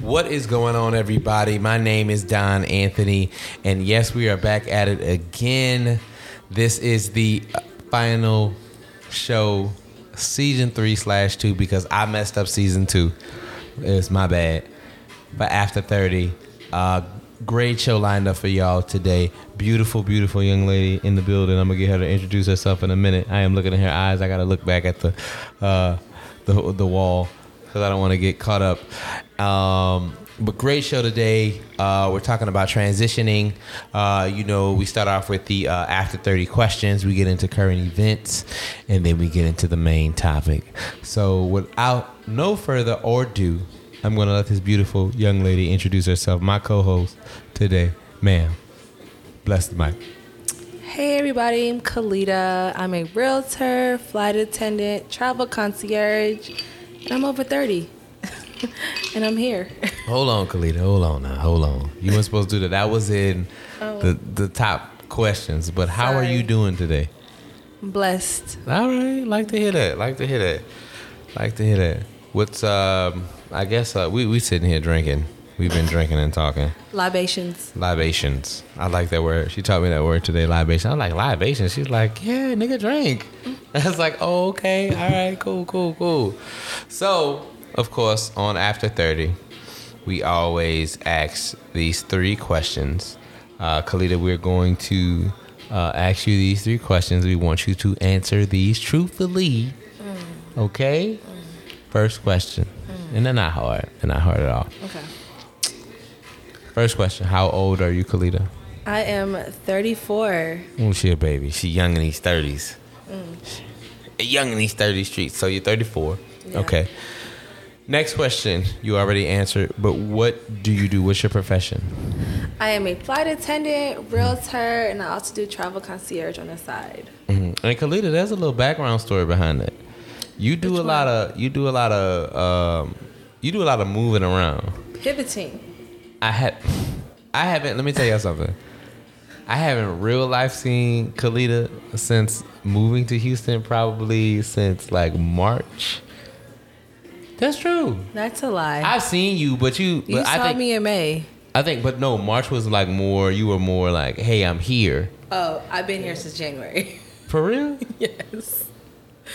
What is going on, everybody? My name is Don Anthony, and yes, we are back at it again. This is the final show, season three slash two, because I messed up season two. It's my bad. But after 30, uh, great show lined up for y'all today. Beautiful, beautiful young lady in the building. I'm gonna get her to introduce herself in a minute. I am looking in her eyes. I gotta look back at the uh, the the wall because I don't want to get caught up. Um, but great show today. Uh, we're talking about transitioning. Uh, you know, we start off with the uh, after 30 questions. We get into current events, and then we get into the main topic. So, without no further ado, I'm going to let this beautiful young lady introduce herself, my co host today, ma'am. Bless the mic. Hey everybody, I'm Khalyeda. I'm a realtor, flight attendant, travel concierge, I'm over 30. and I'm here. Hold on, Khalyeda. Hold on now. Hold on. You weren't supposed to do that. That was in Oh. the, the top questions. But how are you doing today? Blessed. All right. Like to hear that. Like to hear that. Like to hear that. What's um? I guess uh, we we sitting here drinking. We've been drinking and talking. Libations. Libations. I like that word. She taught me that word today. Libation. I'm like libations. She's like, yeah, nigga, drink. I was like, oh, okay, all right, cool, cool, cool. So, of course, on after thirty, we always ask these three questions. Uh, Khalyeda, we're going to uh, ask you these three questions. We want you to answer these truthfully. Okay. First question, and they're not hard. They're not hard at all. Okay. First question: How old are you, Khalyeda? I am 34. Oh, she a baby. She young in these thirties. Young in these thirty streets. So you're 34. Yeah. Okay. Next question. You already answered, but what do you do? What's your profession? I am a flight attendant, realtor, and I also do travel concierge on the side. hmm And Khalyeda, there's a little background story behind it. You do Which a lot of you do a lot of um, you do a lot of moving around. Pivoting. I had I haven't. Let me tell y'all something. I haven't real life seen Khalyeda since moving to Houston, probably since like March. That's true. That's a lie. I've seen you, but you. you but saw I think, me in May. I think, but no, March was like more. You were more like, "Hey, I'm here." Oh, I've been here since January. For real? yes.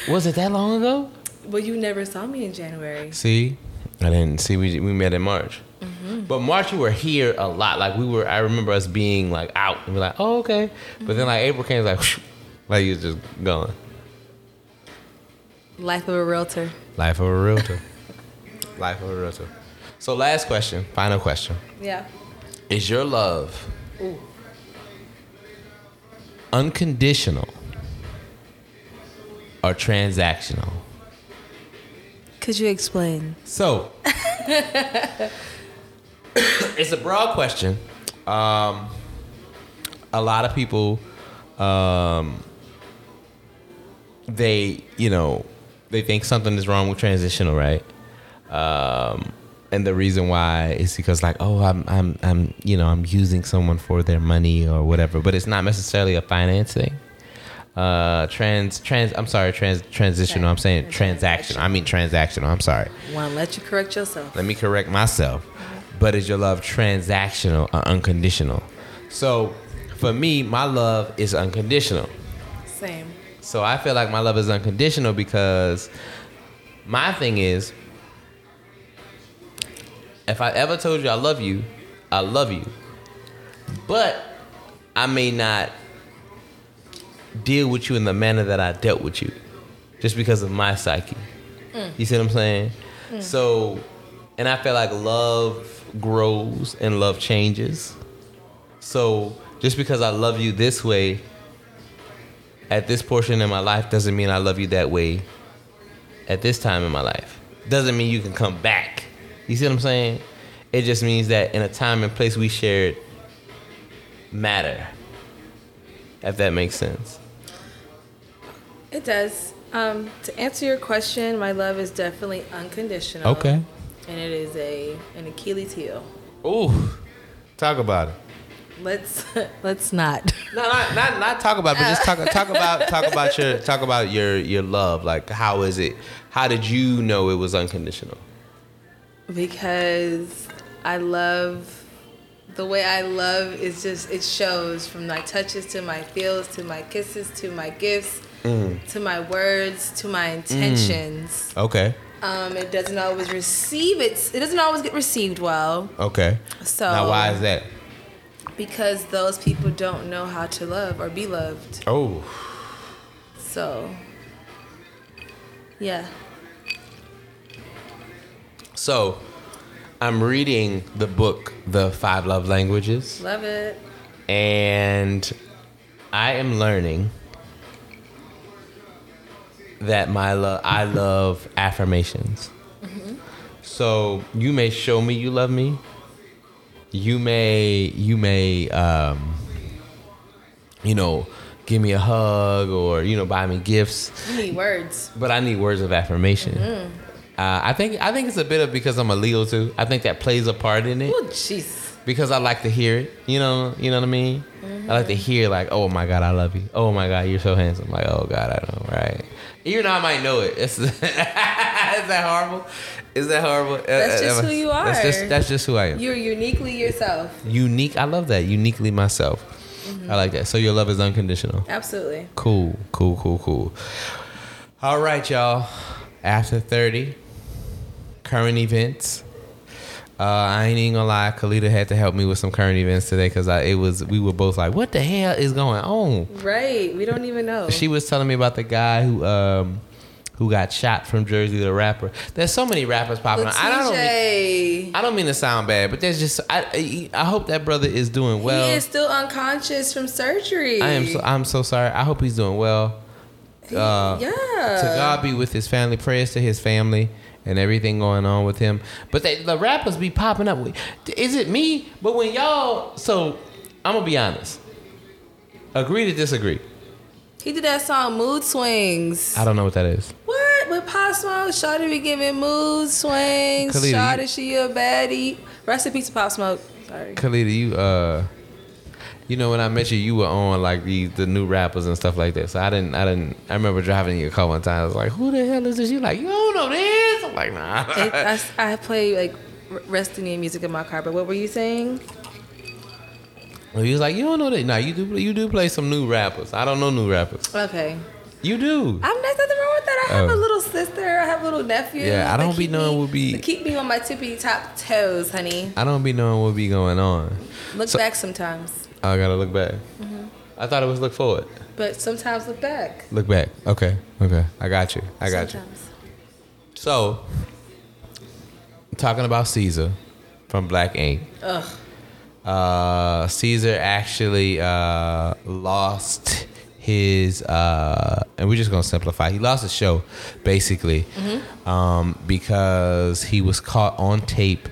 Was it that long ago? Well, you never saw me in January. See, I didn't see. We we met in March. Mm-hmm. But March, you were here a lot. Like we were. I remember us being like out and be like, "Oh, okay." But then like April came, like, like you was just gone. Life of a realtor. Life of a realtor. Life of a realtor. So last question, final question. Yeah. Is your love Ooh. unconditional or transactional? Could you explain? So it's a broad question. Um, a lot of people, um, they you know, they think something is wrong with transitional, right? Um, and the reason why is because like, oh, I'm I'm I'm you know I'm using someone for their money or whatever, but it's not necessarily a financing. Uh, trans trans. I'm sorry, trans transitional. I'm saying transaction. I mean transactional. I'm sorry. Want to let you correct yourself. Let me correct myself. But is your love transactional or unconditional? So, for me, my love is unconditional. Same. So I feel like my love is unconditional because my thing is if I ever told you I love you, I love you. But I may not deal with you in the manner that I dealt with you just because of my psyche. Mm. You see what I'm saying? Mm. So, and I feel like love grows and love changes. So, just because I love you this way at this portion in my life doesn't mean I love you that way at this time in my life. Doesn't mean you can come back. You see what I'm saying? It just means that in a time and place we shared matter. If that makes sense. It does. Um, to answer your question, my love is definitely unconditional. Okay. And it is a an Achilles heel. Ooh. Talk about it. Let's let's not. No, not, not not talk about, it, but just talk talk about talk about your talk about your your love. Like, how is it? How did you know it was unconditional? because I love the way I love is just it shows from my touches to my feels to my kisses to my gifts mm. to my words to my intentions. Mm. Okay. Um, it doesn't always receive it. It doesn't always get received well Okay. So- now, why is that? because those people don't know how to love or be loved. Oh, So, yeah. so I'm reading the book, The Five Love Languages, Love it. and I am learning that my love, I love affirmations. So you may show me you love me. You may, you may, um, you know, give me a hug or you know buy me gifts. You need words. But I need words of affirmation. Uh, I think I think it's a bit of because I'm a Leo too. I think that plays a part in it Oh, jeez. because I like to hear it. You know, you know what I mean. I like to hear like, "Oh my God, I love you." "Oh my God, you're so handsome." Like, "Oh God, I know." Right? Even though I might know it. It's, is that horrible? Is that horrible? That's just Uh, who you are. That's just that's just who I am. You're uniquely yourself. Unique. I love that. Uniquely myself. I like that. So your love is unconditional. Absolutely. Cool, cool, cool, cool. All right, y'all. After 30, current events. Uh, I ain't even gonna lie, Khalyeda had to help me with some current events today because it was we were both like, "What the hell is going on?" Right. We don't even know. She was telling me about the guy who um who got shot from Jersey, the rapper. There's so many rappers popping. up. I don't. Mean, I don't mean to sound bad, but there's just I I hope that brother is doing well. he is still unconscious from surgery. I am so I'm so sorry. I hope he's doing well. Uh, yeah. to God be with his family. Prayers to his family and everything going on with him. But they, the rappers be popping up. Is it me? But when y'all, so I'm gonna be honest. Agree to disagree. He did that song Mood Swings. I don't know what that is. What? With Pop Smoke, Shawty be giving mood swings. Shawty, she a baddie. Rest in peace to Pop Smoke. Sorry. Khalyeda, you uh, you know when I met you, you were on like the the new rappers and stuff like that. So I didn't, I didn't. I remember driving you a couple of times. I was like, who the hell is this? You like, you don't know this? I'm like, nah. It, I, I play like r- resting music in my car, but what were you saying? he was like, you don't know that? Nah, you do. You do play some new rappers. I don't know new rappers. Okay. You do. I'm there's nothing wrong with that. I have Oh. a little sister. I have a little nephew. Yeah, I don't be knowing me- what be- keep me on my tippy top toes, honey. I don't be knowing what be going on. Look So- back sometimes, oh, I gotta look back. Mm-hmm. I thought it was look forward. but sometimes look back. Look back. Okay. Okay. I got you. I got you. So, talking about Caesar from Black Ink. Ugh. Uh, Caesar actually uh, lost his, uh, and we're just gonna simplify. He lost his show, basically, um, because he was caught on tape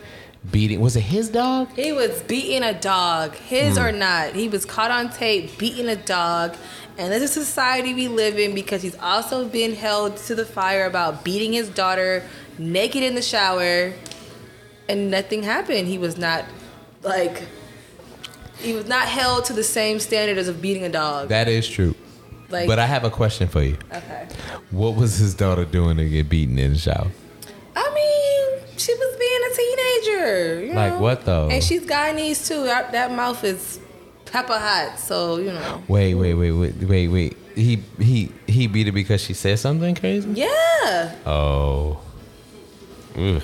beating. Was it his dog? He was beating a dog, his or not. He was caught on tape beating a dog. And this is society we live in because he's also been held to the fire about beating his daughter naked in the shower. And nothing happened. He was not like he was not held to the same standard as of beating a dog. That is true. Like But I have a question for you. Okay. What was his daughter doing to get beaten in the shower? I mean, she was being a teenager. You Like know? what though? And she's Guyanese too. That mouth is pepper hot. So, you know. Wait, wait, wait, wait, wait, wait. He he he beat her because she said something crazy. Yeah. Oh. Ugh.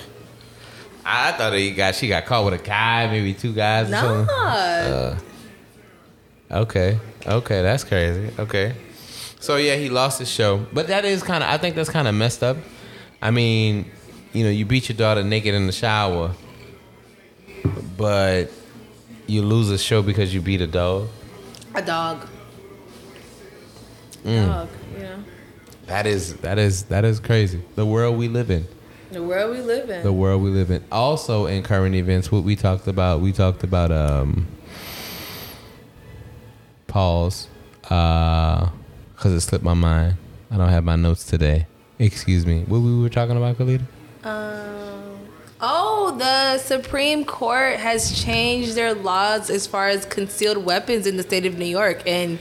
I thought he got she got caught with a guy, maybe two guys or Nah. something. Uh, okay, okay, that's crazy. Okay, so yeah, he lost his show, but that is kind of I think that's kind of messed up. I mean, you know, you beat your daughter naked in the shower, but you lose a show because you beat a dog. a dog. Mm. Dog, know. That is that is that is crazy. The world we live in. The world we live in. the world we live in. Also in current events, what we talked about, we talked about um pause. Uh cause it slipped my mind. I don't have my notes today. Excuse me. What we were talking about, Khalyeda? Um, oh, the Supreme Court has changed their laws as far as concealed weapons in the state of New York. And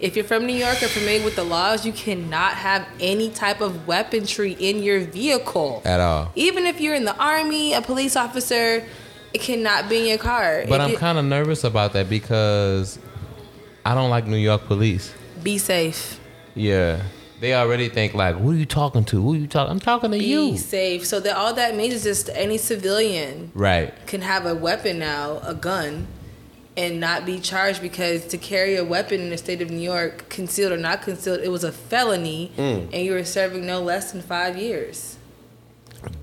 if you're from New York or familiar with the laws, you cannot have any type of weaponry in your vehicle. At all. Even if you're in the army, a police officer, it cannot be in your car. But If I'm kind of nervous about that because I don't like New York police. be safe. Yeah. They already think like, who are you talking to? Who are you talking? I'm talking to you. Be you. safe. So that all that means is just any civilian Right. can have a weapon now, a gun, and not be charged because to carry a weapon in the state of New York, concealed or not concealed, it was a felony, Mm. and you were serving no less than five years.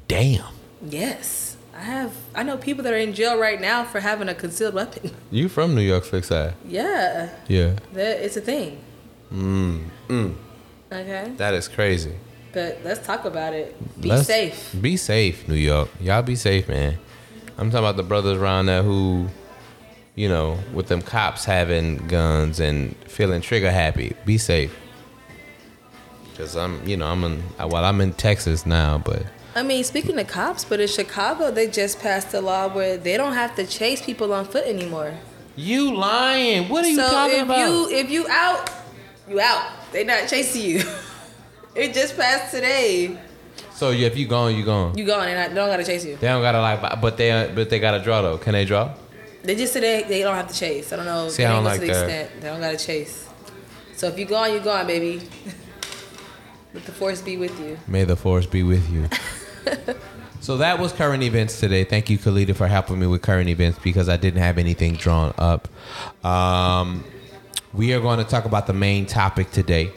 Damn. Yes, I have. I know people that are in jail right now for having a concealed weapon. You from New York, Fix Side? yeah, Yeah. that it's a thing. Mm. Mm. Okay, That is crazy. but let's talk about it. Be Let's- safe. Be safe, New York. Y'all be safe, man. I'm talking about the brothers around there who, you know, with them cops having guns and feeling trigger happy. Be safe. Cause I'm, you know, I'm in. Well, I'm in Texas now, but I mean, speaking of cops, but in Chicago, they just passed a law where they don't have to chase people on foot anymore. you lying. What are you so talking if about? you if you out, you out. They not chasing you. it just passed today. so if you gone, you gone. You gone, and I don't gotta chase you. They don't gotta like, but they but they gotta draw though. Can they draw? They just said they, they don't have to chase. I don't know. See, I don't like the that. extent. They don't gotta chase. So if you gone, you gone, baby. Let the force be with you. May the force be with you. so that was current events today. Thank you, Khalyeda, for helping me with current events because I didn't have anything drawn up. Um, we are going to talk about the main topic today.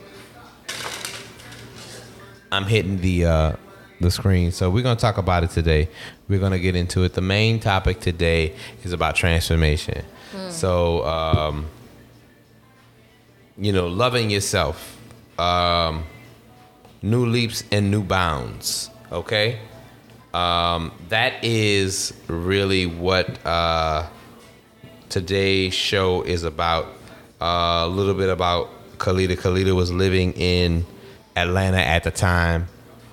I'm hitting the uh, the screen, so we're going to talk about it today. We're going to get into it. The main topic today is about transformation. So, um, you know, loving yourself. Um, new leaps and new bounds. Okay, um, that is really what uh, today's show is about. Uh, a little bit about Khalyeda. Khalyeda was living in Atlanta at the time,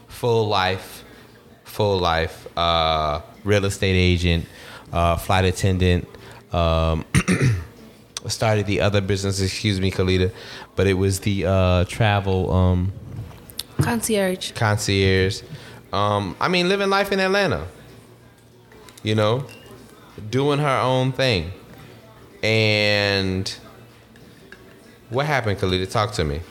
full life, full life. Uh, real estate agent, uh, flight attendant. Um, started the other business. Excuse me, Khalyeda, but it was the uh, travel. Um, Concierge. concierge. Um, I mean, living life in Atlanta. You know, doing her own thing. And what happened, Khalyeda? Talk to me.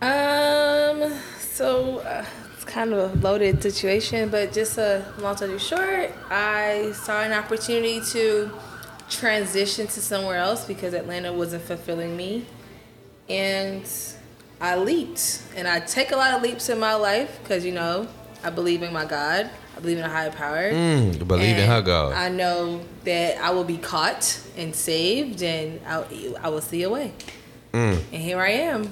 Um. So uh, it's kind of a loaded situation, but just a long story short, I saw an opportunity to transition to somewhere else because Atlanta wasn't fulfilling me, and I leaped. And I take a lot of leaps in my life because you know I believe in my God. I believe in a higher power. Mm, believe in And her God. I know that I will be caught and saved, and I, I will see a way. Mm. And here I am.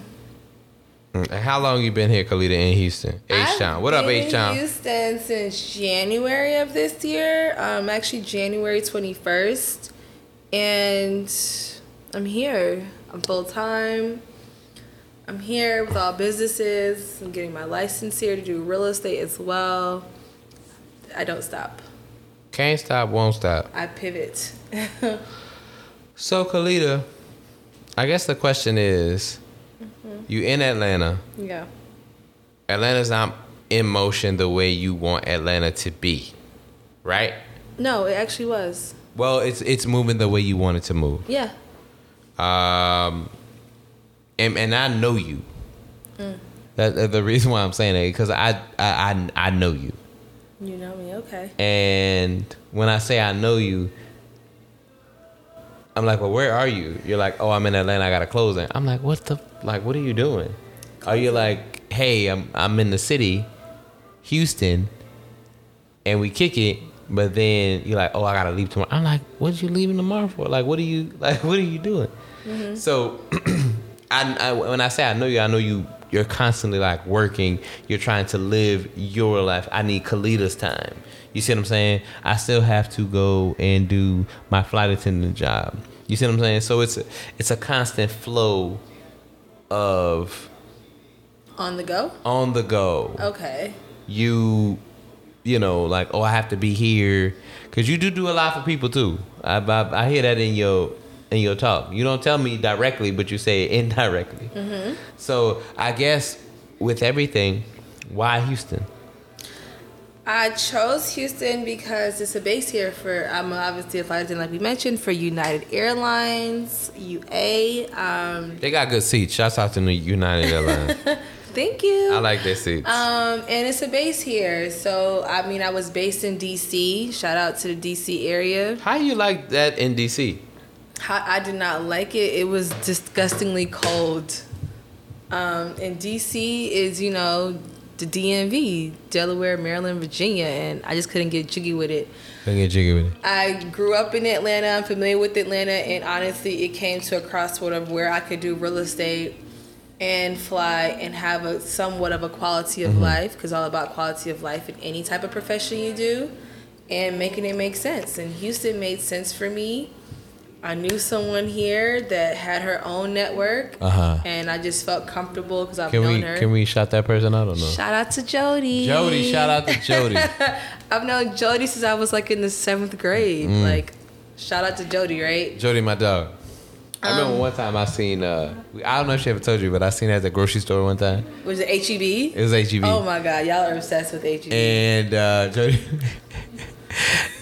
Mm. And how long you been here, Khalyeda, in Houston? H Town. What up, H in Town? Houston since January of this year. Um, actually January twenty first, and I'm here. I'm full time. I'm here with all businesses. I'm getting my license here to do real estate as well. I don't stop. Can't stop, won't stop. I pivot. So, Khalyeda, I guess the question is, you in Atlanta. yeah. Atlanta's not in motion the way you want Atlanta to be, right? No, it actually was. Well, it's it's moving the way you want it to move. Yeah. Um, and and I know you. That, that- the reason why I'm saying that because I, I I I know you, You know me. Okay. and when I say I know you, I'm like, well, where are you? You're like, oh, I'm in Atlanta. I got a closing. I'm like, what the like? What are you doing? Are you like, hey, I'm I'm in the city, Houston, and we kick it, but then you're like, oh, I gotta leave tomorrow. I'm like, what are you leaving tomorrow for? Like, what are you like? What are you doing? Mm-hmm. So, I, I when I say I know you, I know you. You're constantly like working. You're trying to live your life. I need Khalyeda's time. You see what I'm saying? I still have to go and do my flight attendant job. You see what I'm saying? So it's a, it's a constant flow of On the go. on the go Okay. you you know like oh i have to be here because you do do a lot for people too I, I i hear that in your in your talk you don't tell me directly but you say it indirectly so i guess with everything why houston I chose Houston because it's a base here for I'm obviously a flight attendant, like we mentioned, for United Airlines, UA. Um, They got good seats. Shouts out to the United Airlines. thank you. I like their seats. Um, and it's a base here. So I mean, I was based in DC. Shout out to the DC area. How you like that in DC? I, I did not like it. It was disgustingly cold. Um, and DC is, you know, the DMV, Delaware, Maryland, Virginia, and I just couldn't get jiggy with it. Don't get jiggy with it. I grew up in Atlanta. I'm familiar with Atlanta, and honestly, it came to a crossroad of where I could do real estate and fly and have a somewhat of a quality of life because all about quality of life in any type of profession you do and making it make sense and houston made sense for me i knew someone here that had her own network Uh-huh. and i just felt comfortable because i've Can known we her can we shout that person out or no? shout out to jody Jody, shout out to Jody. i've known jody since i was like in the seventh grade Mm. like shout out to jody right Jody, my dog. I Um, remember one time I seen uh I don't know if she ever told you, but I seen her at the grocery store one time. was it heb It was HEB. oh my god y'all are obsessed with E heb and uh Jody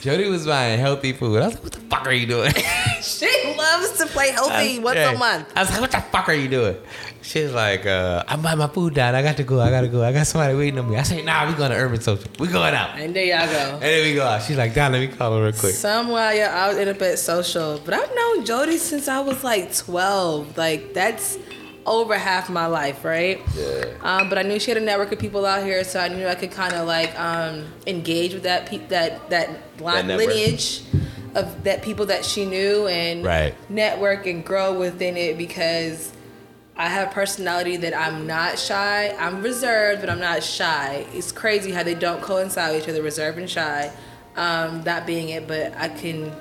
Jody was buying healthy food. I was like, what the fuck are you doing? She loves to play healthy once Yeah. a month. I was like, what the fuck are you doing? She's like, uh, I'm buying my food down. I got to go. I got to go. I got somebody waiting on me. I say, nah, we going to Urban Social. We going out. And there y'all go. And then we go out. She's like, Don, let me call her real quick. Somewhere, y'all out end up at social. But I've known Jody since I was like 12. Like that's over half my life, right? Yeah. Um, but I knew she had a network of people out here, so I knew I could kind of like um, engage with that pe- that that line, network. lineage of that people that she knew and Right. network and grow within it because I have personality that I'm not shy. I'm reserved, but I'm not shy. It's crazy how they don't coincide with each other, reserved and shy. Um, that being it, but I can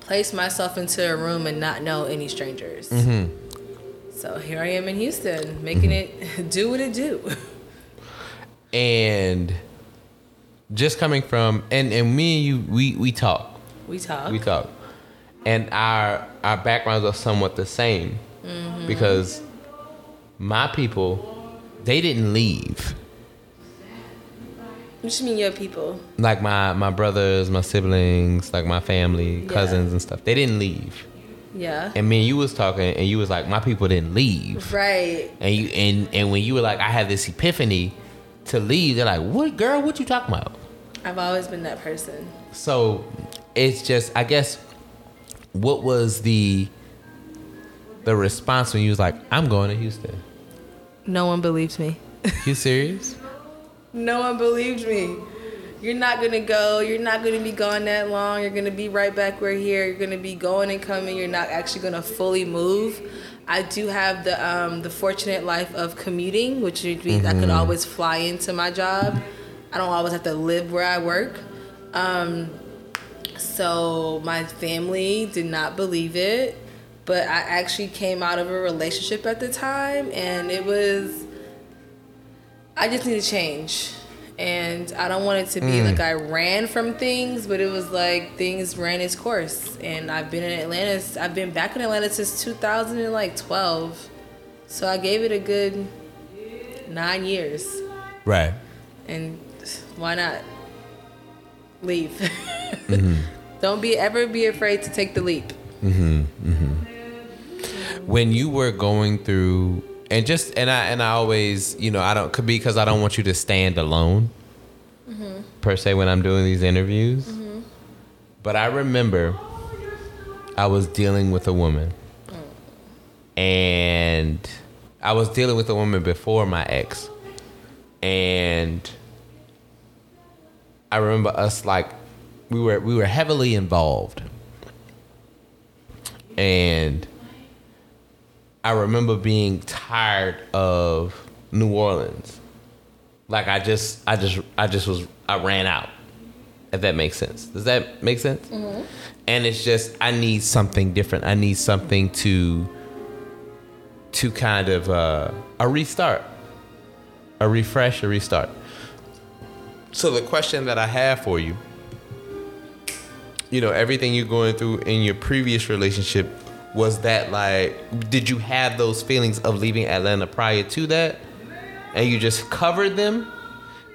place myself into a room and not know any strangers. So here I am in Houston, making it do what it do. And just coming from, and, and me and you, we, we talk. We talk. We talk. And our our backgrounds are somewhat the same. Mm-hmm. Because my people, they didn't leave. What you mean your people? like my my brothers, my siblings, like my family, Yeah. cousins and stuff. They didn't leave. Yeah. And me and you was talking, and you was like, my people didn't leave. Right. And you and and when you were like, I had this epiphany to leave. They're like, what girl? What you talking about? I've always been that person. So it's just, I guess, what was the the response when you was like, I'm going to Houston? No one believed me. You serious? No one believed me. You're not gonna go. You're not gonna be gone that long. You're gonna be right back where here. You're gonna be going and coming. You're not actually gonna fully move. I do have the um, the fortunate life of commuting, which means I could always fly into my job. I don't always have to live where I work. Um, so my family did not believe it, but I actually came out of a relationship at the time, and it was I just need to change. And I don't want it to be mm. like I ran from things, but it was like things ran its course. And I've been in Atlanta. I've been back in Atlanta since 2012. So I gave it a good nine years. Right. And why not leave? Mm-hmm. don't be ever be afraid to take the leap. Mm-hmm. Mm-hmm. when you were going through and just and I and I always you know I don't could be because I don't want you to stand alone mm-hmm. per se when I'm doing these interviews. Mm-hmm. But I remember I was dealing with a woman, and I was dealing with a woman before my ex, and I remember us like we were we were heavily involved, and I remember being tired of New Orleans. Like I just, I just, I just was, I ran out. If that makes sense. Does that make sense? And it's just, I need something different. I need something to, to kind of uh, a restart, a refresh, a restart. So the question that I have for you, you know, everything you're going through in your previous relationship, was that like, did you have those feelings of leaving Atlanta prior to that? And you just covered them?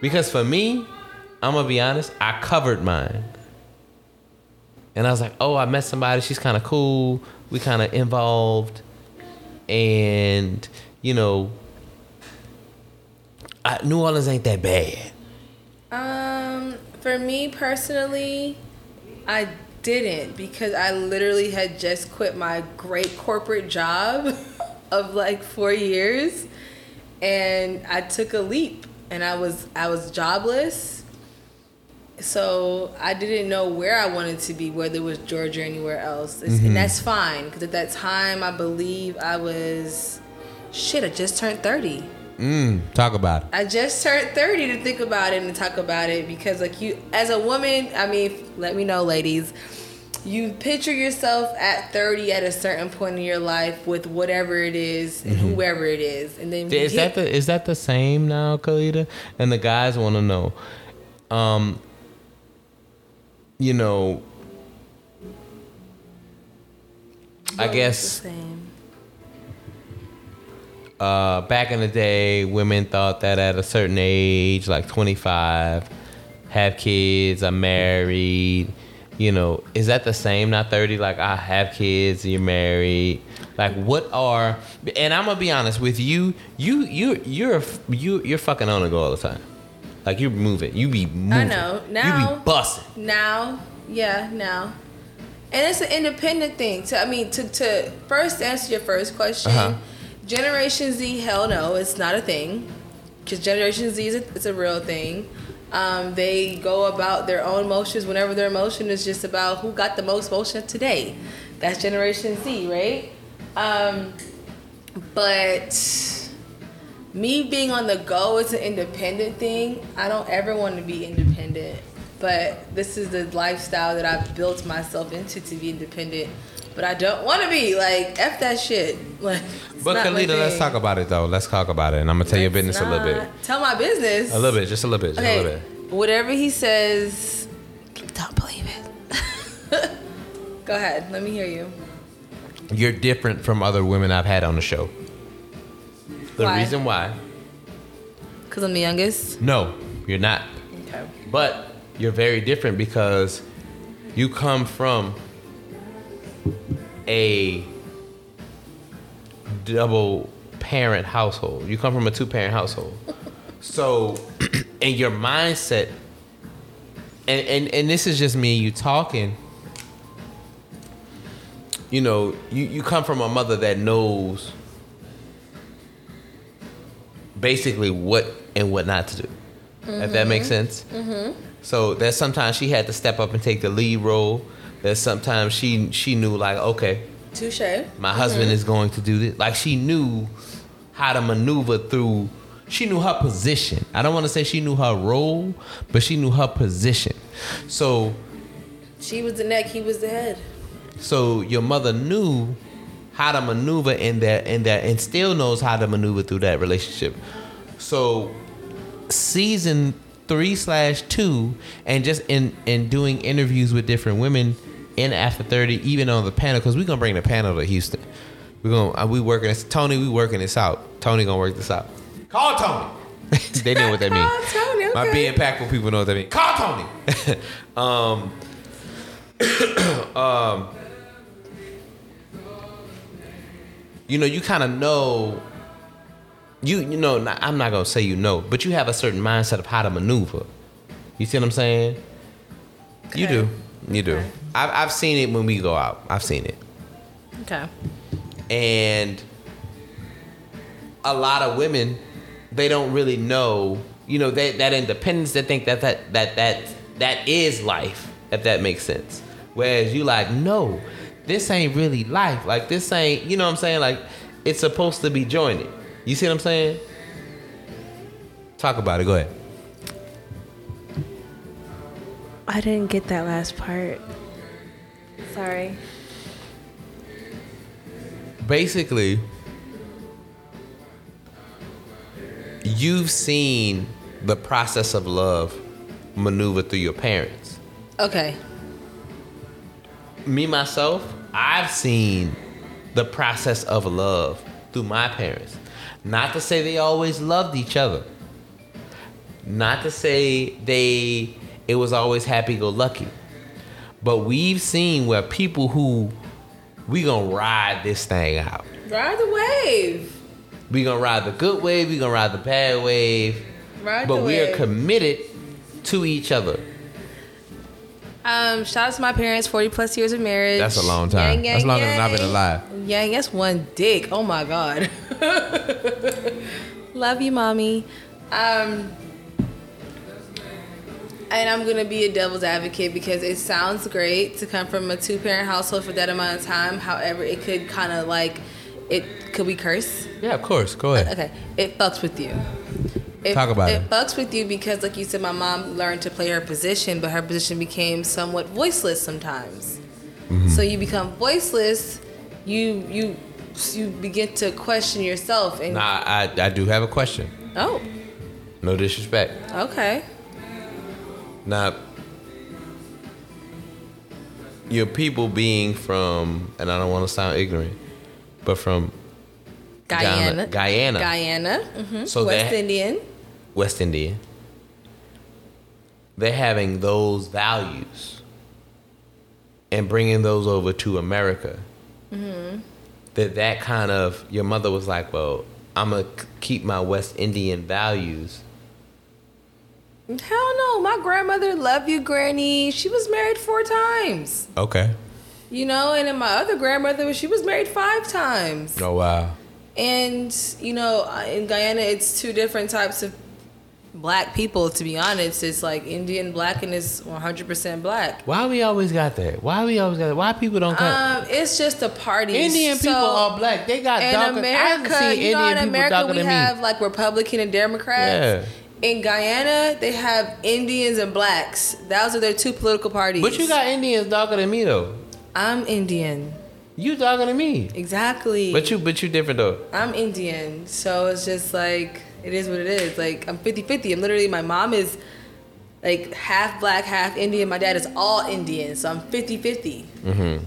Because for me, I'm gonna be honest, I covered mine. And I was like, oh, I met somebody, she's kind of cool. We kind of involved. And, you know, I, New Orleans ain't that bad. Um, for me personally, I didn't because I literally had just quit my great corporate job of like four years, and I took a leap, and I was I was jobless. So I didn't know where I wanted to be, whether it was Georgia or anywhere else, It's- and mm-hmm. that's fine because at that time I believe I was, shit, I just turned thirty. Mm, talk about it. I just turned 30 to think about it and talk about it because, like, you, as a woman, I mean, let me know, ladies, you picture yourself at 30 at a certain point in your life with whatever it is and whoever it is. And then Is get- that the is that the same now, Khalyeda? And the guys want to know, um, you know, I guess the same. Uh, back in the day, women thought that at a certain age, like 25, have kids, I'm married. You know, is that the same? Not 30, like I have kids, you're married. Like, what are? And I'm gonna be honest with you. You you you're you you're fucking on the go all the time. Like you're moving. You be moving. know. now. You be busting. Now, yeah, now. And it's an independent thing. To I mean, to to first answer your first question, Uh-huh. Generation Z, hell no, it's not a thing. Because Generation Z is a, it's a real thing. Um, they go about their own motions whenever their emotion is just about who got the most motion today. That's Generation Z, right? Um, but me being on the go is an independent thing. I don't ever want to be independent, but this is the lifestyle that I've built myself into to be independent. But I don't want to be like f that shit. Like, But not Khalyeda, let's talk about it though. Let's talk about it, and I'm gonna tell your It's business a little bit. Tell my business. A little bit, just a little bit, just a little bit. whatever he says, don't believe it. Go ahead. Let me hear you. You're different from other women I've had on the show. The Why? reason why? Cause I'm the youngest. No, you're not. Okay. But you're very different because you come from a double parent household. You come from a two parent household. So, and your mindset, and, and, and this is just me and you talking, you know, you, you come from a mother that knows basically what and what not to do. If that makes mm-hmm. sense. Mm-hmm. So that sometimes she had to step up and take the lead role. That sometimes she she knew like okay, Touche. my mm-hmm. husband is going to do this. Like she knew how to maneuver through. She knew her position. I don't want to say she knew her role, but she knew her position. So She was the neck. He was the head. so your mother knew how to maneuver in that in that and still knows how to maneuver through that relationship. So season three slash two and just in in doing interviews with different women in after 30 even on the panel because we're gonna bring the panel to houston. We're gonna uh, we working this tony we working this out. Tony gonna work this out. Call tony. They know what that means Call Tony, my okay. being impactful people know what that means call tony. Um um you know you kind of know you you know I'm not gonna say you know, but you have a certain mindset of how to maneuver. You see what I'm saying? You do, you do. Okay. I've I've seen it when we go out. I've seen it, Okay. and a lot of women they don't really know. You know they, that independence. They think that that that that that is life. If that makes sense. Whereas you like no, this ain't really life. Like this ain't. You know what I'm saying? Like it's supposed to be jointed. You see what I'm saying? Talk about it. Go ahead. I didn't get that last part. Sorry. Basically, you've seen the process of love maneuver through your parents. Okay. Me myself, I've seen the process of love through my parents. Not to say they always loved each other. Not to say they it was always happy go lucky. But we've seen where people who we gonna ride this thing out. Ride the wave. We gonna ride the good wave, we gonna ride the bad wave. Ride but we are committed to each other. Um, shout out to my parents, 40 plus years of marriage. That's a long time. That's longer than I've been alive. Yeah, that's one dick. Oh my god. Love you, mommy. Um, and I'm gonna be a devil's advocate because it sounds great to come from a two parent household for that amount of time. However, it could kind of like, it could we curse? Yeah, of course. Go ahead. Okay, it fucks with you. It, Talk about it. it. fucks with you because, like you said, my mom learned to play her position, but her position became somewhat voiceless sometimes. Mm-hmm. So you become voiceless. You you you begin to question yourself and Nah, I, I do have a question. oh No disrespect. okay Now, your people being from, and I don't want to sound ignorant, but from Guyana Guyana. Guyana hmm So West that- Indian West Indian, they're having those values and bringing those over to America. Mm-hmm. That that kind of your mother was like, well, I'm gonna keep my West Indian values. hell no my grandmother loved you granny she was married four times Okay. you know and then my other grandmother she was married five times Oh wow. And you know, in Guyana, it's two different types of black people. To be honest, it's like Indian black and it's 100% black. Why we always got that? Why we always got that? Why people don't cut? Um, it's just a party. Indian people So, are black. They got in darker. I haven't America, seen you know, Indian in people America we than me. have like Republican and Democrats. In Guyana, they have Indians and blacks. Those are their two political parties. But you got Indians darker than me though. I'm Indian. You darker than me. Exactly. But you, but you different though. I'm Indian, so it's just like it is what it is. Like I'm 50-50. I'm literally my mom is like half black, half Indian. My dad is all Indian, so I'm 50-50.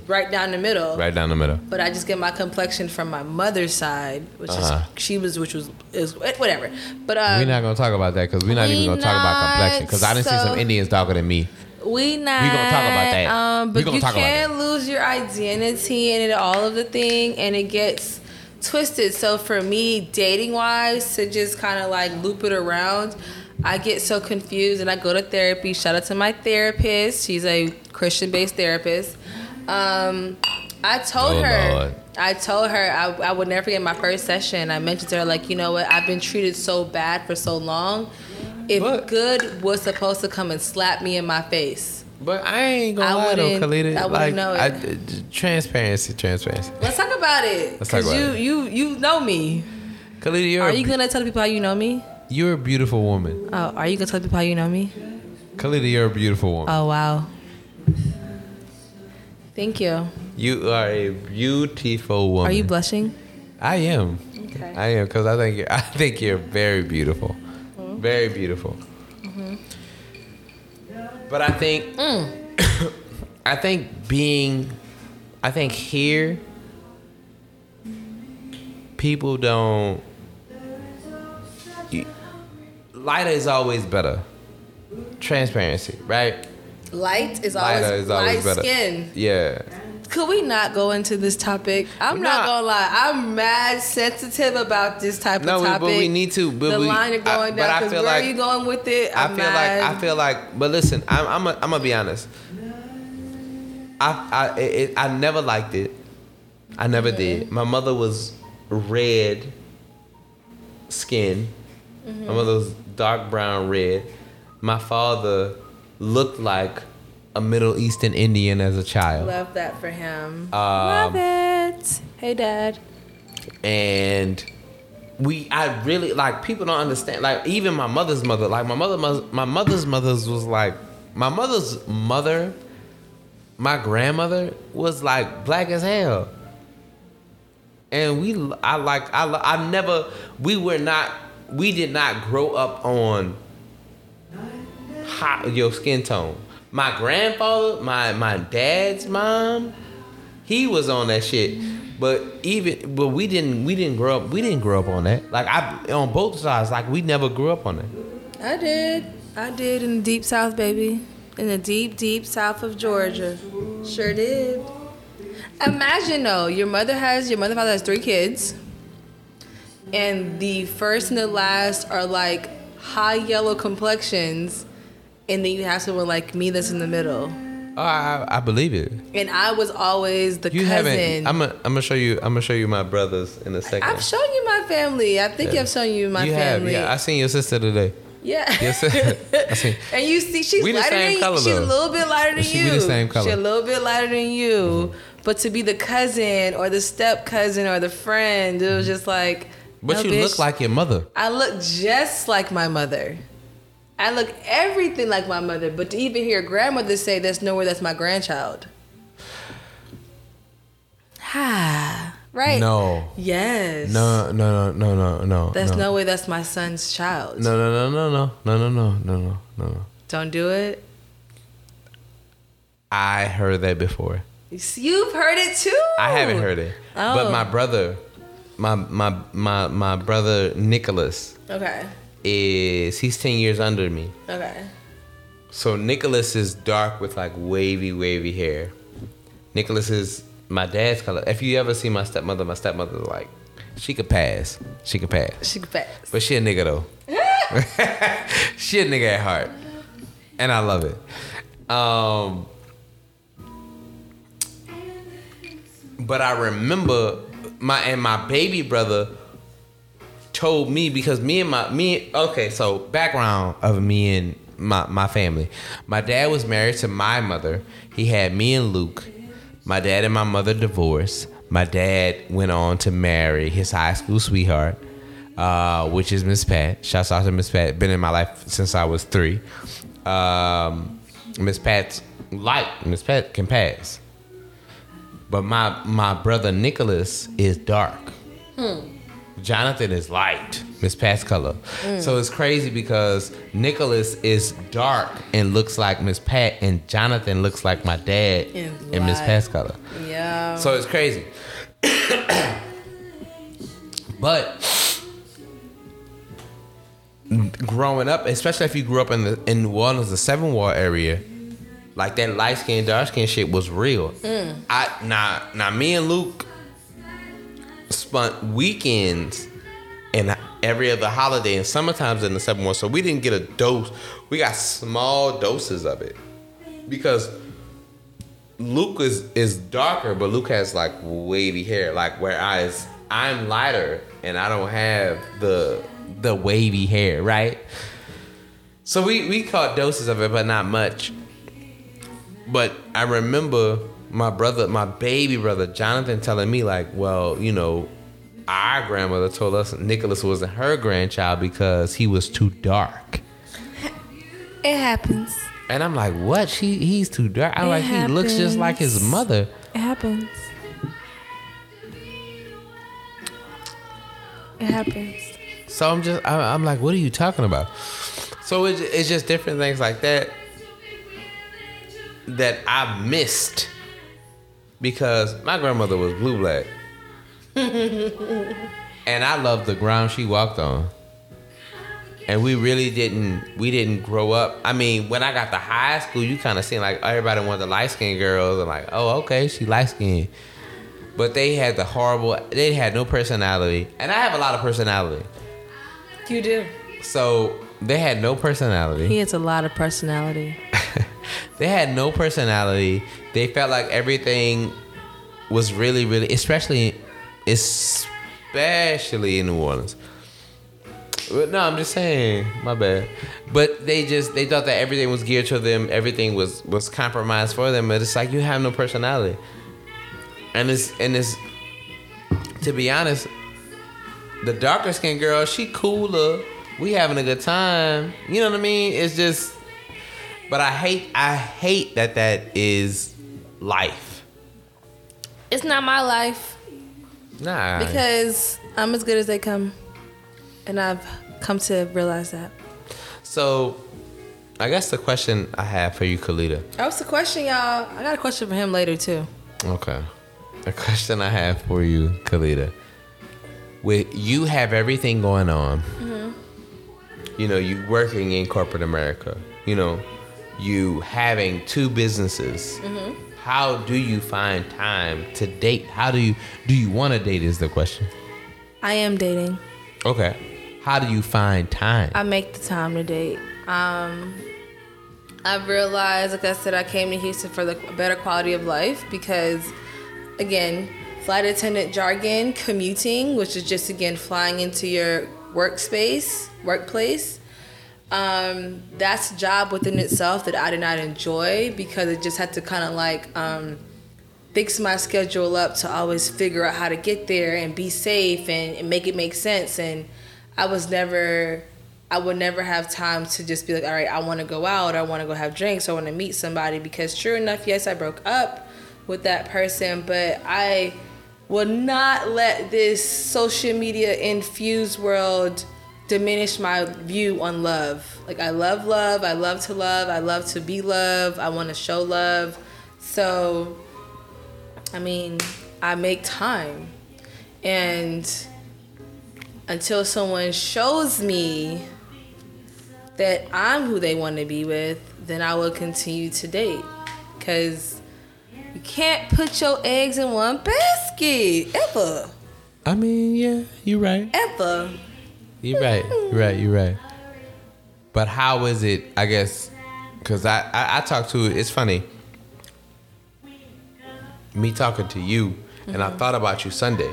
Right down the middle. Mm-hmm. Right down the middle. But I just get my complexion from my mother's side, which Uh-huh. is she was, which was is whatever. But um, we're not gonna talk about that because we're not we even gonna talk about complexion because I didn't see some Indians darker than me. We not. We gonna talk about that. Um, We but gonna you talk about can't lose your identity and all of the thing, and it gets twisted. So for me, dating wise, to just kind of like loop it around, I get so confused, and I go to therapy. Shout out to my therapist. She's a Christian based therapist. Um, I told Oh, her. Lord. I told her I, I would never forget my first session. I mentioned to her like, you know what? I've been treated so bad for so long. If But- good was supposed to come and slap me in my face. But I ain't gonna I lie though, Khalyeda. I like, know it. I- transparency, transparency. Let's talk about it. Let's talk about you, it. you, you know me. Khalyeda, you're Are you gonna tell people how you know me? you're a beautiful woman. Oh, are you gonna tell people how you know me? Khalyeda, you're a beautiful woman. Oh wow. Thank you. You are a beautiful woman. Are you blushing? I am. Okay. I am because I think I think you're very beautiful, mm-hmm. very beautiful. But I think mm. I think being I think here people don't lighter is always better. Transparency, right? Light is always, Lighter is always light better. skin. Yeah. Could we not go into this topic? I'm We're not, not. gonna lie. I'm mad sensitive about this type No, of topic. but we need to. But the we, line I- going but down. I feel where like are you going with it? I I'm feel mad. like I feel like, but listen, I'm I'm a, I'm gonna be honest. I I it, I never liked it. I never did. My mother was red skin. My mm-hmm. mother was dark brown red. My father looked like a Middle Eastern Indian as a child. Love that for him. Um, Love it. Hey, Dad. and we I really like people don't understand like even my mother's mother like my mother my mother's mother's was like my mother's mother my grandmother was like black as hell and we I like I I never we were not we did not grow up on hot your skin tone my grandfather my my dad's mom he was on that shit but even but we didn't we didn't grow up we didn't grow up on that like i on both sides like we never grew up on that I did. I did in the deep south, baby. In the deep, deep south of Georgia. Sure did. Imagine though, your mother has your mother father has three kids. And the first and the last are like high yellow complexions. And then you have someone like me that's in the middle. Oh, I, I believe it. And I was always the You cousin. haven't. I'm gonna. I'm gonna show you. I'm gonna show you my brothers in a 2nd I've shown you my family. I think Yeah. I've shown you my you have. family. Yeah, I seen your sister today. Yeah. Yes, I. And you see, she's We lighter than color, you. She's a little bit lighter than She- you. we the same color. She's a little bit lighter than you. Mm-hmm. But to be the cousin or the step cousin or the friend, it was mm-hmm. just like. But no, you bitch. look like your mother. I look just like my mother. I look everything like my mother. But to even hear grandmother say that's nowhere that's my grandchild. Ah, right. No. Yes. No, no, no, no, no, no. That's no. no way that's my son's child. No, no, no, no, no, no, no, no, no, no, no, no. Don't do it. I heard that before. You've heard it too. I haven't heard it, Oh. but my brother, my my my my brother Nicholas Okay. Is he's ten years under me. Okay. So Nicholas is dark with like wavy, wavy hair. Nicholas is my dad's color. If you ever see my stepmother, my stepmother like she could pass. She could pass. She could pass. But she a nigga though. she a nigga at heart. And I love it. Um But I remember my and my baby brother told me because me and my me okay, so background of me and my my family. My dad was married to my mother. He had me and Luke. My dad and my mother divorced. My dad went on to marry his high school sweetheart, uh, which is Miss Pat. Shouts out to Miss Pat. Been in my life since I was three. Um, Miss Pat's light. Miss Pat can pass. But my my brother Nicholas is dark. Jonathan is light, Miss Pat's color. Mm. So it's crazy because Nicholas is dark and looks like Miss Pat, and Jonathan looks like my dad Is and Miss. Pat's color. Yeah. So it's crazy. but growing up, especially if you grew up in the in New Orleans, the Seven Wall area, like that light skin, dark skin shit was real. Mm. I now now me and Luke spent weekends and every other holiday and summertimes in the Seven Wall, so we didn't get a dose. We got small doses of it because Luke is is darker, but Luke has like wavy hair. Like whereas I'm lighter and I don't have the the wavy hair, right? So we we caught doses of it, but not much. But I remember my brother, my baby brother Jonathan, telling me like, well, you know, our grandmother told us Nicholas wasn't her grandchild because he was too dark. it happens. And I'm like, what? She he's too dark. I'm It like, he looks just like his mother. It happens. It happens. So I'm just, I, I'm like, what are you talking about? So it's, it's just different things like that that I missed because my grandmother was blue black, and I loved the ground she walked on. And we really didn't, we didn't grow up. I mean, when I got to high school, you kind of seen like everybody wanted the light skinned girls, and like, oh, okay, she light skinned. But they had the horrible, they had no personality, and I have a lot of personality. You do. So they had no personality. He has a lot of personality. They had no personality. They felt like everything was really, really, especially, especially in New Orleans. But no, I'm just saying, my bad. But they just they thought that everything was geared to them. Everything was was compromised for them. But it's like you have no personality. And it's and it's to be honest, the darker skinned girl, she cooler. We having a good time. You know what I mean? It's just but I hate I hate that that is life. It's not my life Nah. because I'm as good as they come, and I've come to realize that. so I guess the question I have for you, Khalyeda. That was the question, y'all. I got a question for him later too. Okay. A question I have for you, Khalyeda. With you have everything going on. Mm-hmm. You know, you working in corporate America, you know, you having two businesses. How do you find time to date? How do you do you want to date? Is the question. I am dating. Okay. How do you find time? I make the time to date. Um, I've realized, like I said, I came to Houston for the better quality of life because, again, flight attendant jargon, commuting, which is just again flying into your workspace, workplace. Um, that's a job within itself that I did not enjoy because it just had to kind of like um, fix my schedule up to always figure out how to get there and be safe and, and make it make sense. And I was never, I would never have time to just be like, all right, I want to go out, I want to go have drinks, I want to meet somebody. Because sure enough, yes, I broke up with that person, but I will not let this social media infused world diminish my view on love. Like I love love, I love to love, I love to be love, I want to show love. So I mean, I make time. And until someone shows me that I'm who they want to be with, then I will continue to date. Cause you can't put your eggs in one basket ever, I mean, yeah, you're right. ever. You're right. You're right. You're right. But how is it? I guess because I, I I talk to. It's funny. Me talking to you, and I thought about you Sunday.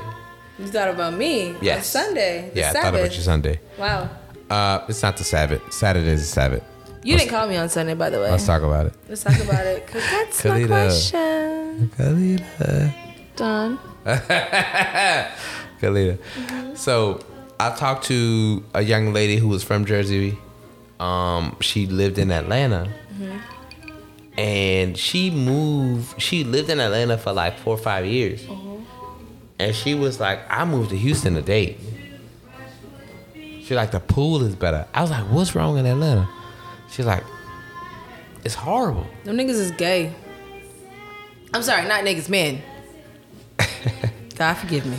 You thought about me? Yes. Sunday. Yeah, I thought about you Sunday. Wow. Uh, it's not the Sabbath. Saturday is the Sabbath. You didn't call me on Sunday, by the way. Let's talk about it. Let's talk about it, cause that's my question. Khalyeda. Done. Khalyeda. Mm-hmm. So I talked to a young lady who was from Jersey. Um, she lived in Atlanta. Mm-hmm. And she moved, she lived in Atlanta for like four or five years. Mm-hmm. And she was like, I moved to Houston to date. She's like, the pool is better. I was like, what's wrong in Atlanta? She's like, it's horrible. Them niggas is gay. I'm sorry, not niggas, men. God forgive me.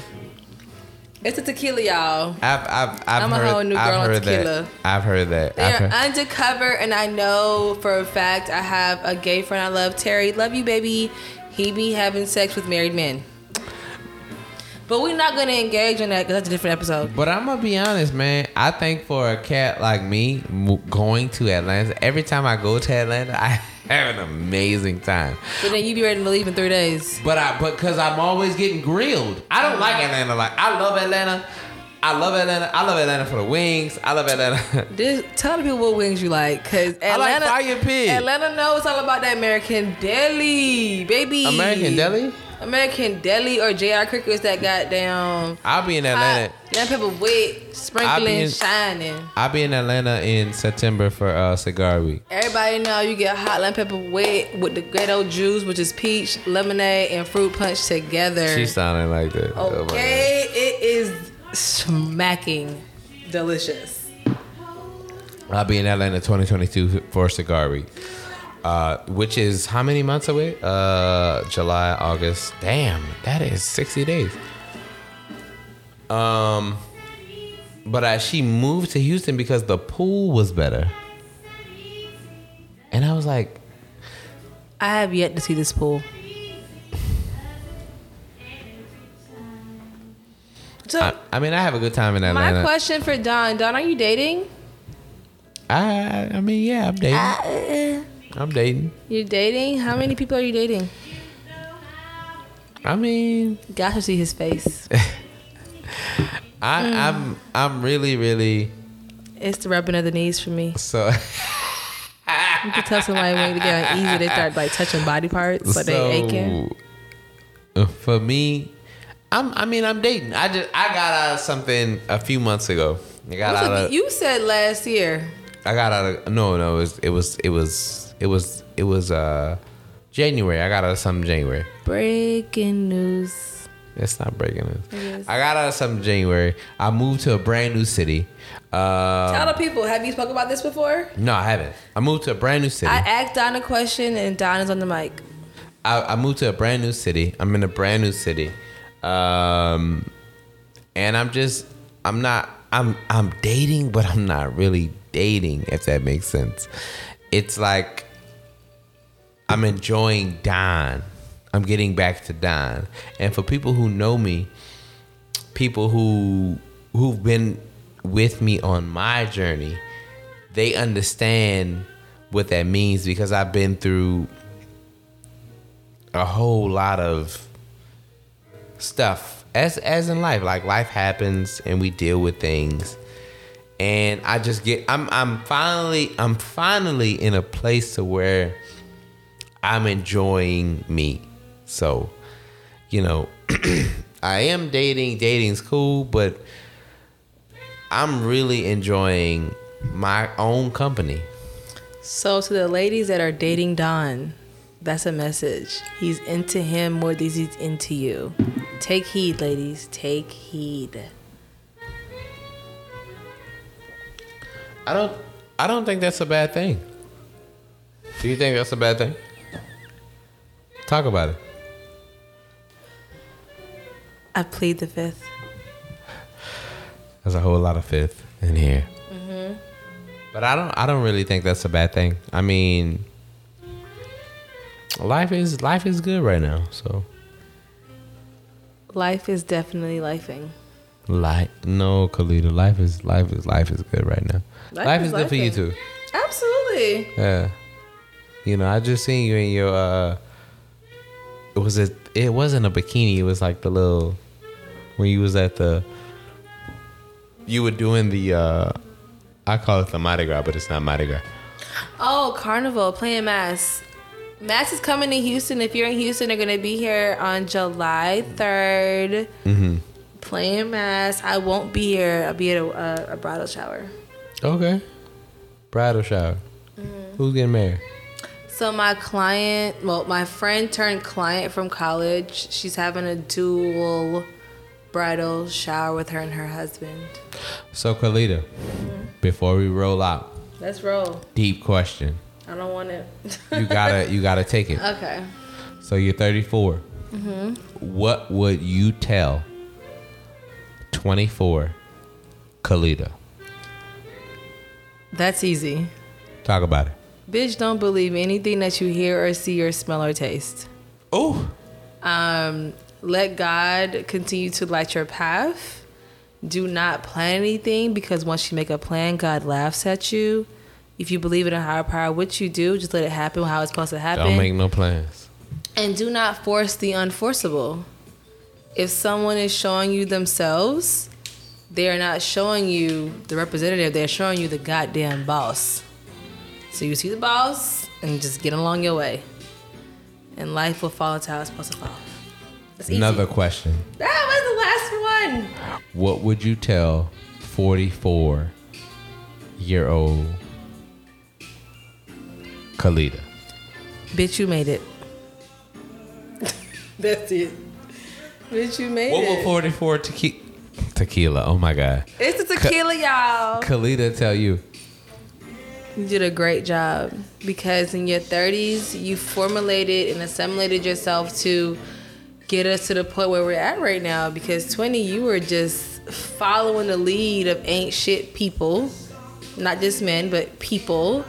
It's a tequila, y'all. I've, I've, I've I'm a heard, whole new I've girl on tequila. that. I've heard that. I've They're heard- undercover, and I know for a fact I have a gay friend I love, Terry. Love you, baby. He be having sex with married men. But we're not gonna engage in that because that's a different episode. But I'm gonna be honest, man. I think for a cat like me, going to Atlanta, every time I go to Atlanta, I have an amazing time. But then you be ready to leave in three days. But I, but because I'm always getting grilled. I don't like Atlanta. Like I love Atlanta. I love Atlanta. I love Atlanta for the wings. I love Atlanta. This, tell the people what wings you like, cause Atlanta. I like fire pig. Atlanta knows all about that American deli, baby. American deli. American deli or JR Crickets that goddamn I'll be in Atlanta. lemon pepper wet, sprinkling, in- shining. I'll be in Atlanta in September for uh, cigar week. Everybody know you get hot lemon pepper wet with the ghetto juice, which is peach, lemonade, and fruit punch together. She sounding like that. Oh okay, it is smacking delicious. I'll be in Atlanta 2022 for Cigar Week, uh, which is how many months away? Uh, July, August. Damn, that is 60 days. Um, but uh, she moved to Houston because the pool was better, and I was like, I have yet to see this pool. So I, I mean, I have a good time in Atlanta. my question for Don, Don, are you dating? I, I mean, yeah, I'm dating. Uh, I'm dating. you're dating? How many people are you dating? I mean, Got to see his face. I, Mm. I'm, I'm really, really It's the rubbing of the knees for me. so. You can tell somebody when they get uneasy, they start like touching body parts, but they aching. uh, For me, I'm. I mean, I'm dating. I just I got out of something a few months ago. I got What's out of. you said last year. I got out of. No, no. It was. It was. It was. It was. It was. Uh, January. I got out of something January. Breaking news. It's not breaking news. I got out of something January. I moved to a brand new city. Uh, Tell the people, have you spoken about this before? no, I haven't. I moved to a brand new city. I asked Don a question and Don is on the mic. I, I moved to a brand new city. I'm in a brand new city, um, and I'm just I'm not I'm I'm dating, but I'm not really dating, if that makes sense. It's like I'm enjoying Don. I'm getting back to Don. And for people who know me, people who who've been with me on my journey, they understand what that means because I've been through a whole lot of stuff as as in life like life happens and we deal with things and I just get I'm I'm finally I'm finally in a place to where I'm enjoying me. So, you know, I am dating. Dating's cool, but I'm really enjoying my own company. So to the ladies that are dating Don, that's a message. He's into him more than he's into you. Take heed, ladies. Take heed. I don't I don't think that's a bad thing. Do you think that's a bad thing? Talk about it. I plead the fifth. There's a whole lot of fifth in here. Mm-hmm. But I don't I don't really think that's a bad thing. I mean life is life is good right now, so Life is definitely lifing. life no Khalyeda, life is life is life is good right now. Life, Life is, is good for you too. Absolutely. Yeah. You know, I just seen you in your uh it was a it wasn't a bikini, it was like the little when you was at the you were doing the uh I call it the Mardi Gras, but it's not Mardi Gras. Oh, Carnival playing Mass. Mass is coming to Houston. If you're in Houston, they're gonna be here on July 3rd. Mm-hmm. Playing Mass. I won't be here. I'll be at a, a, a bridal shower. Okay. Bridal shower. Who's getting married? So my client, well, my friend turned client from college. She's having a dual bridal shower with her and her husband. So Khalyeda, before we roll out, Let's roll. deep question. I don't want it. You gotta you gotta take it. okay. So you're 34. Mm-hmm. What would you tell 24 Khalyeda? That's easy. Talk about it. Bitch, don't believe anything that you hear or see or smell or taste. Oh, Um, let God continue to light your path. Do not plan anything because once you make a plan, God laughs at you. If you believe in a higher power, what you do, just let it happen how it's supposed to happen. don't make no plans. and do not force the unforceable. If someone is showing you themselves, they are not showing you the representative, they're showing you the goddamn boss. So you see the boss and just get along your way. And life will fall into how it's supposed to fall. That's easy. Another question. That was the last one. What would you tell 44 year old Khalyeda? Bitch, you made it. That's it. Bitch, you made What it. will 44 tequila? Tequila. Oh my God. it's the tequila, y'all. Khalyeda tell you. You did a great job because in your 30s, you formulated and assimilated yourself to get us to the point where we're at right now. Because 20, you were just following the lead of ain't shit people, not just men, but people.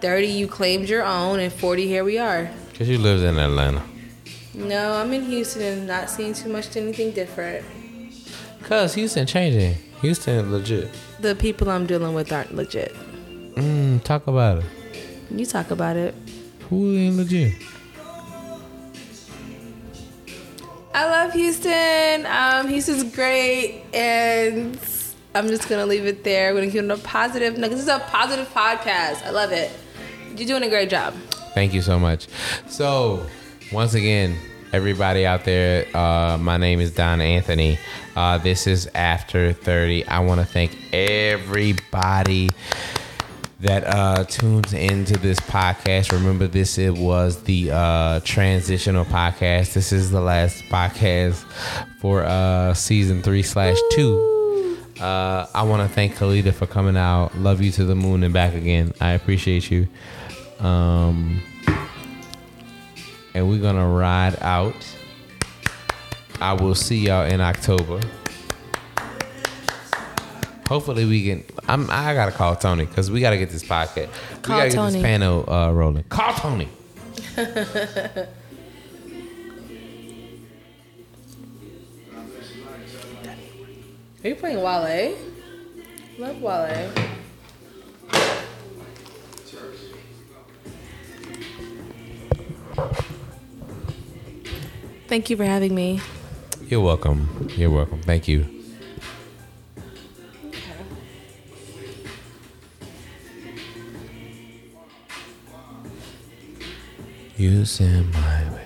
30, you claimed your own, and 40, here we are. Because you lives in Atlanta. No, I'm in Houston and not seeing too much to anything different. Cuz Houston changing. Houston legit. The people I'm dealing with aren't legit. Mm, talk about it. You talk about it. Who ain't legit? I love Houston. Um, Houston's great, and I'm just gonna leave it there. We're gonna keep it a positive. No, this is a positive podcast. I love it. You're doing a great job. Thank you so much. So, once again, everybody out there, uh, my name is Don Anthony. Uh, this is After 30. I want to thank everybody that uh, tunes into this podcast. Remember, this it was the uh, transitional podcast. This is the last podcast for uh, season three slash two. Uh, I want to thank Khalyeda for coming out. Love you to the moon and back again. I appreciate you. Um, and we're gonna ride out. I will see y'all in October. Hopefully we can. I'm. I gotta call Tony because we gotta get this podcast. Call we gotta get Tony. this panel uh, rolling. Call Tony. Are you playing Wale? Love Wale. Thank you for having me. You're welcome. You're welcome. Thank you. You send my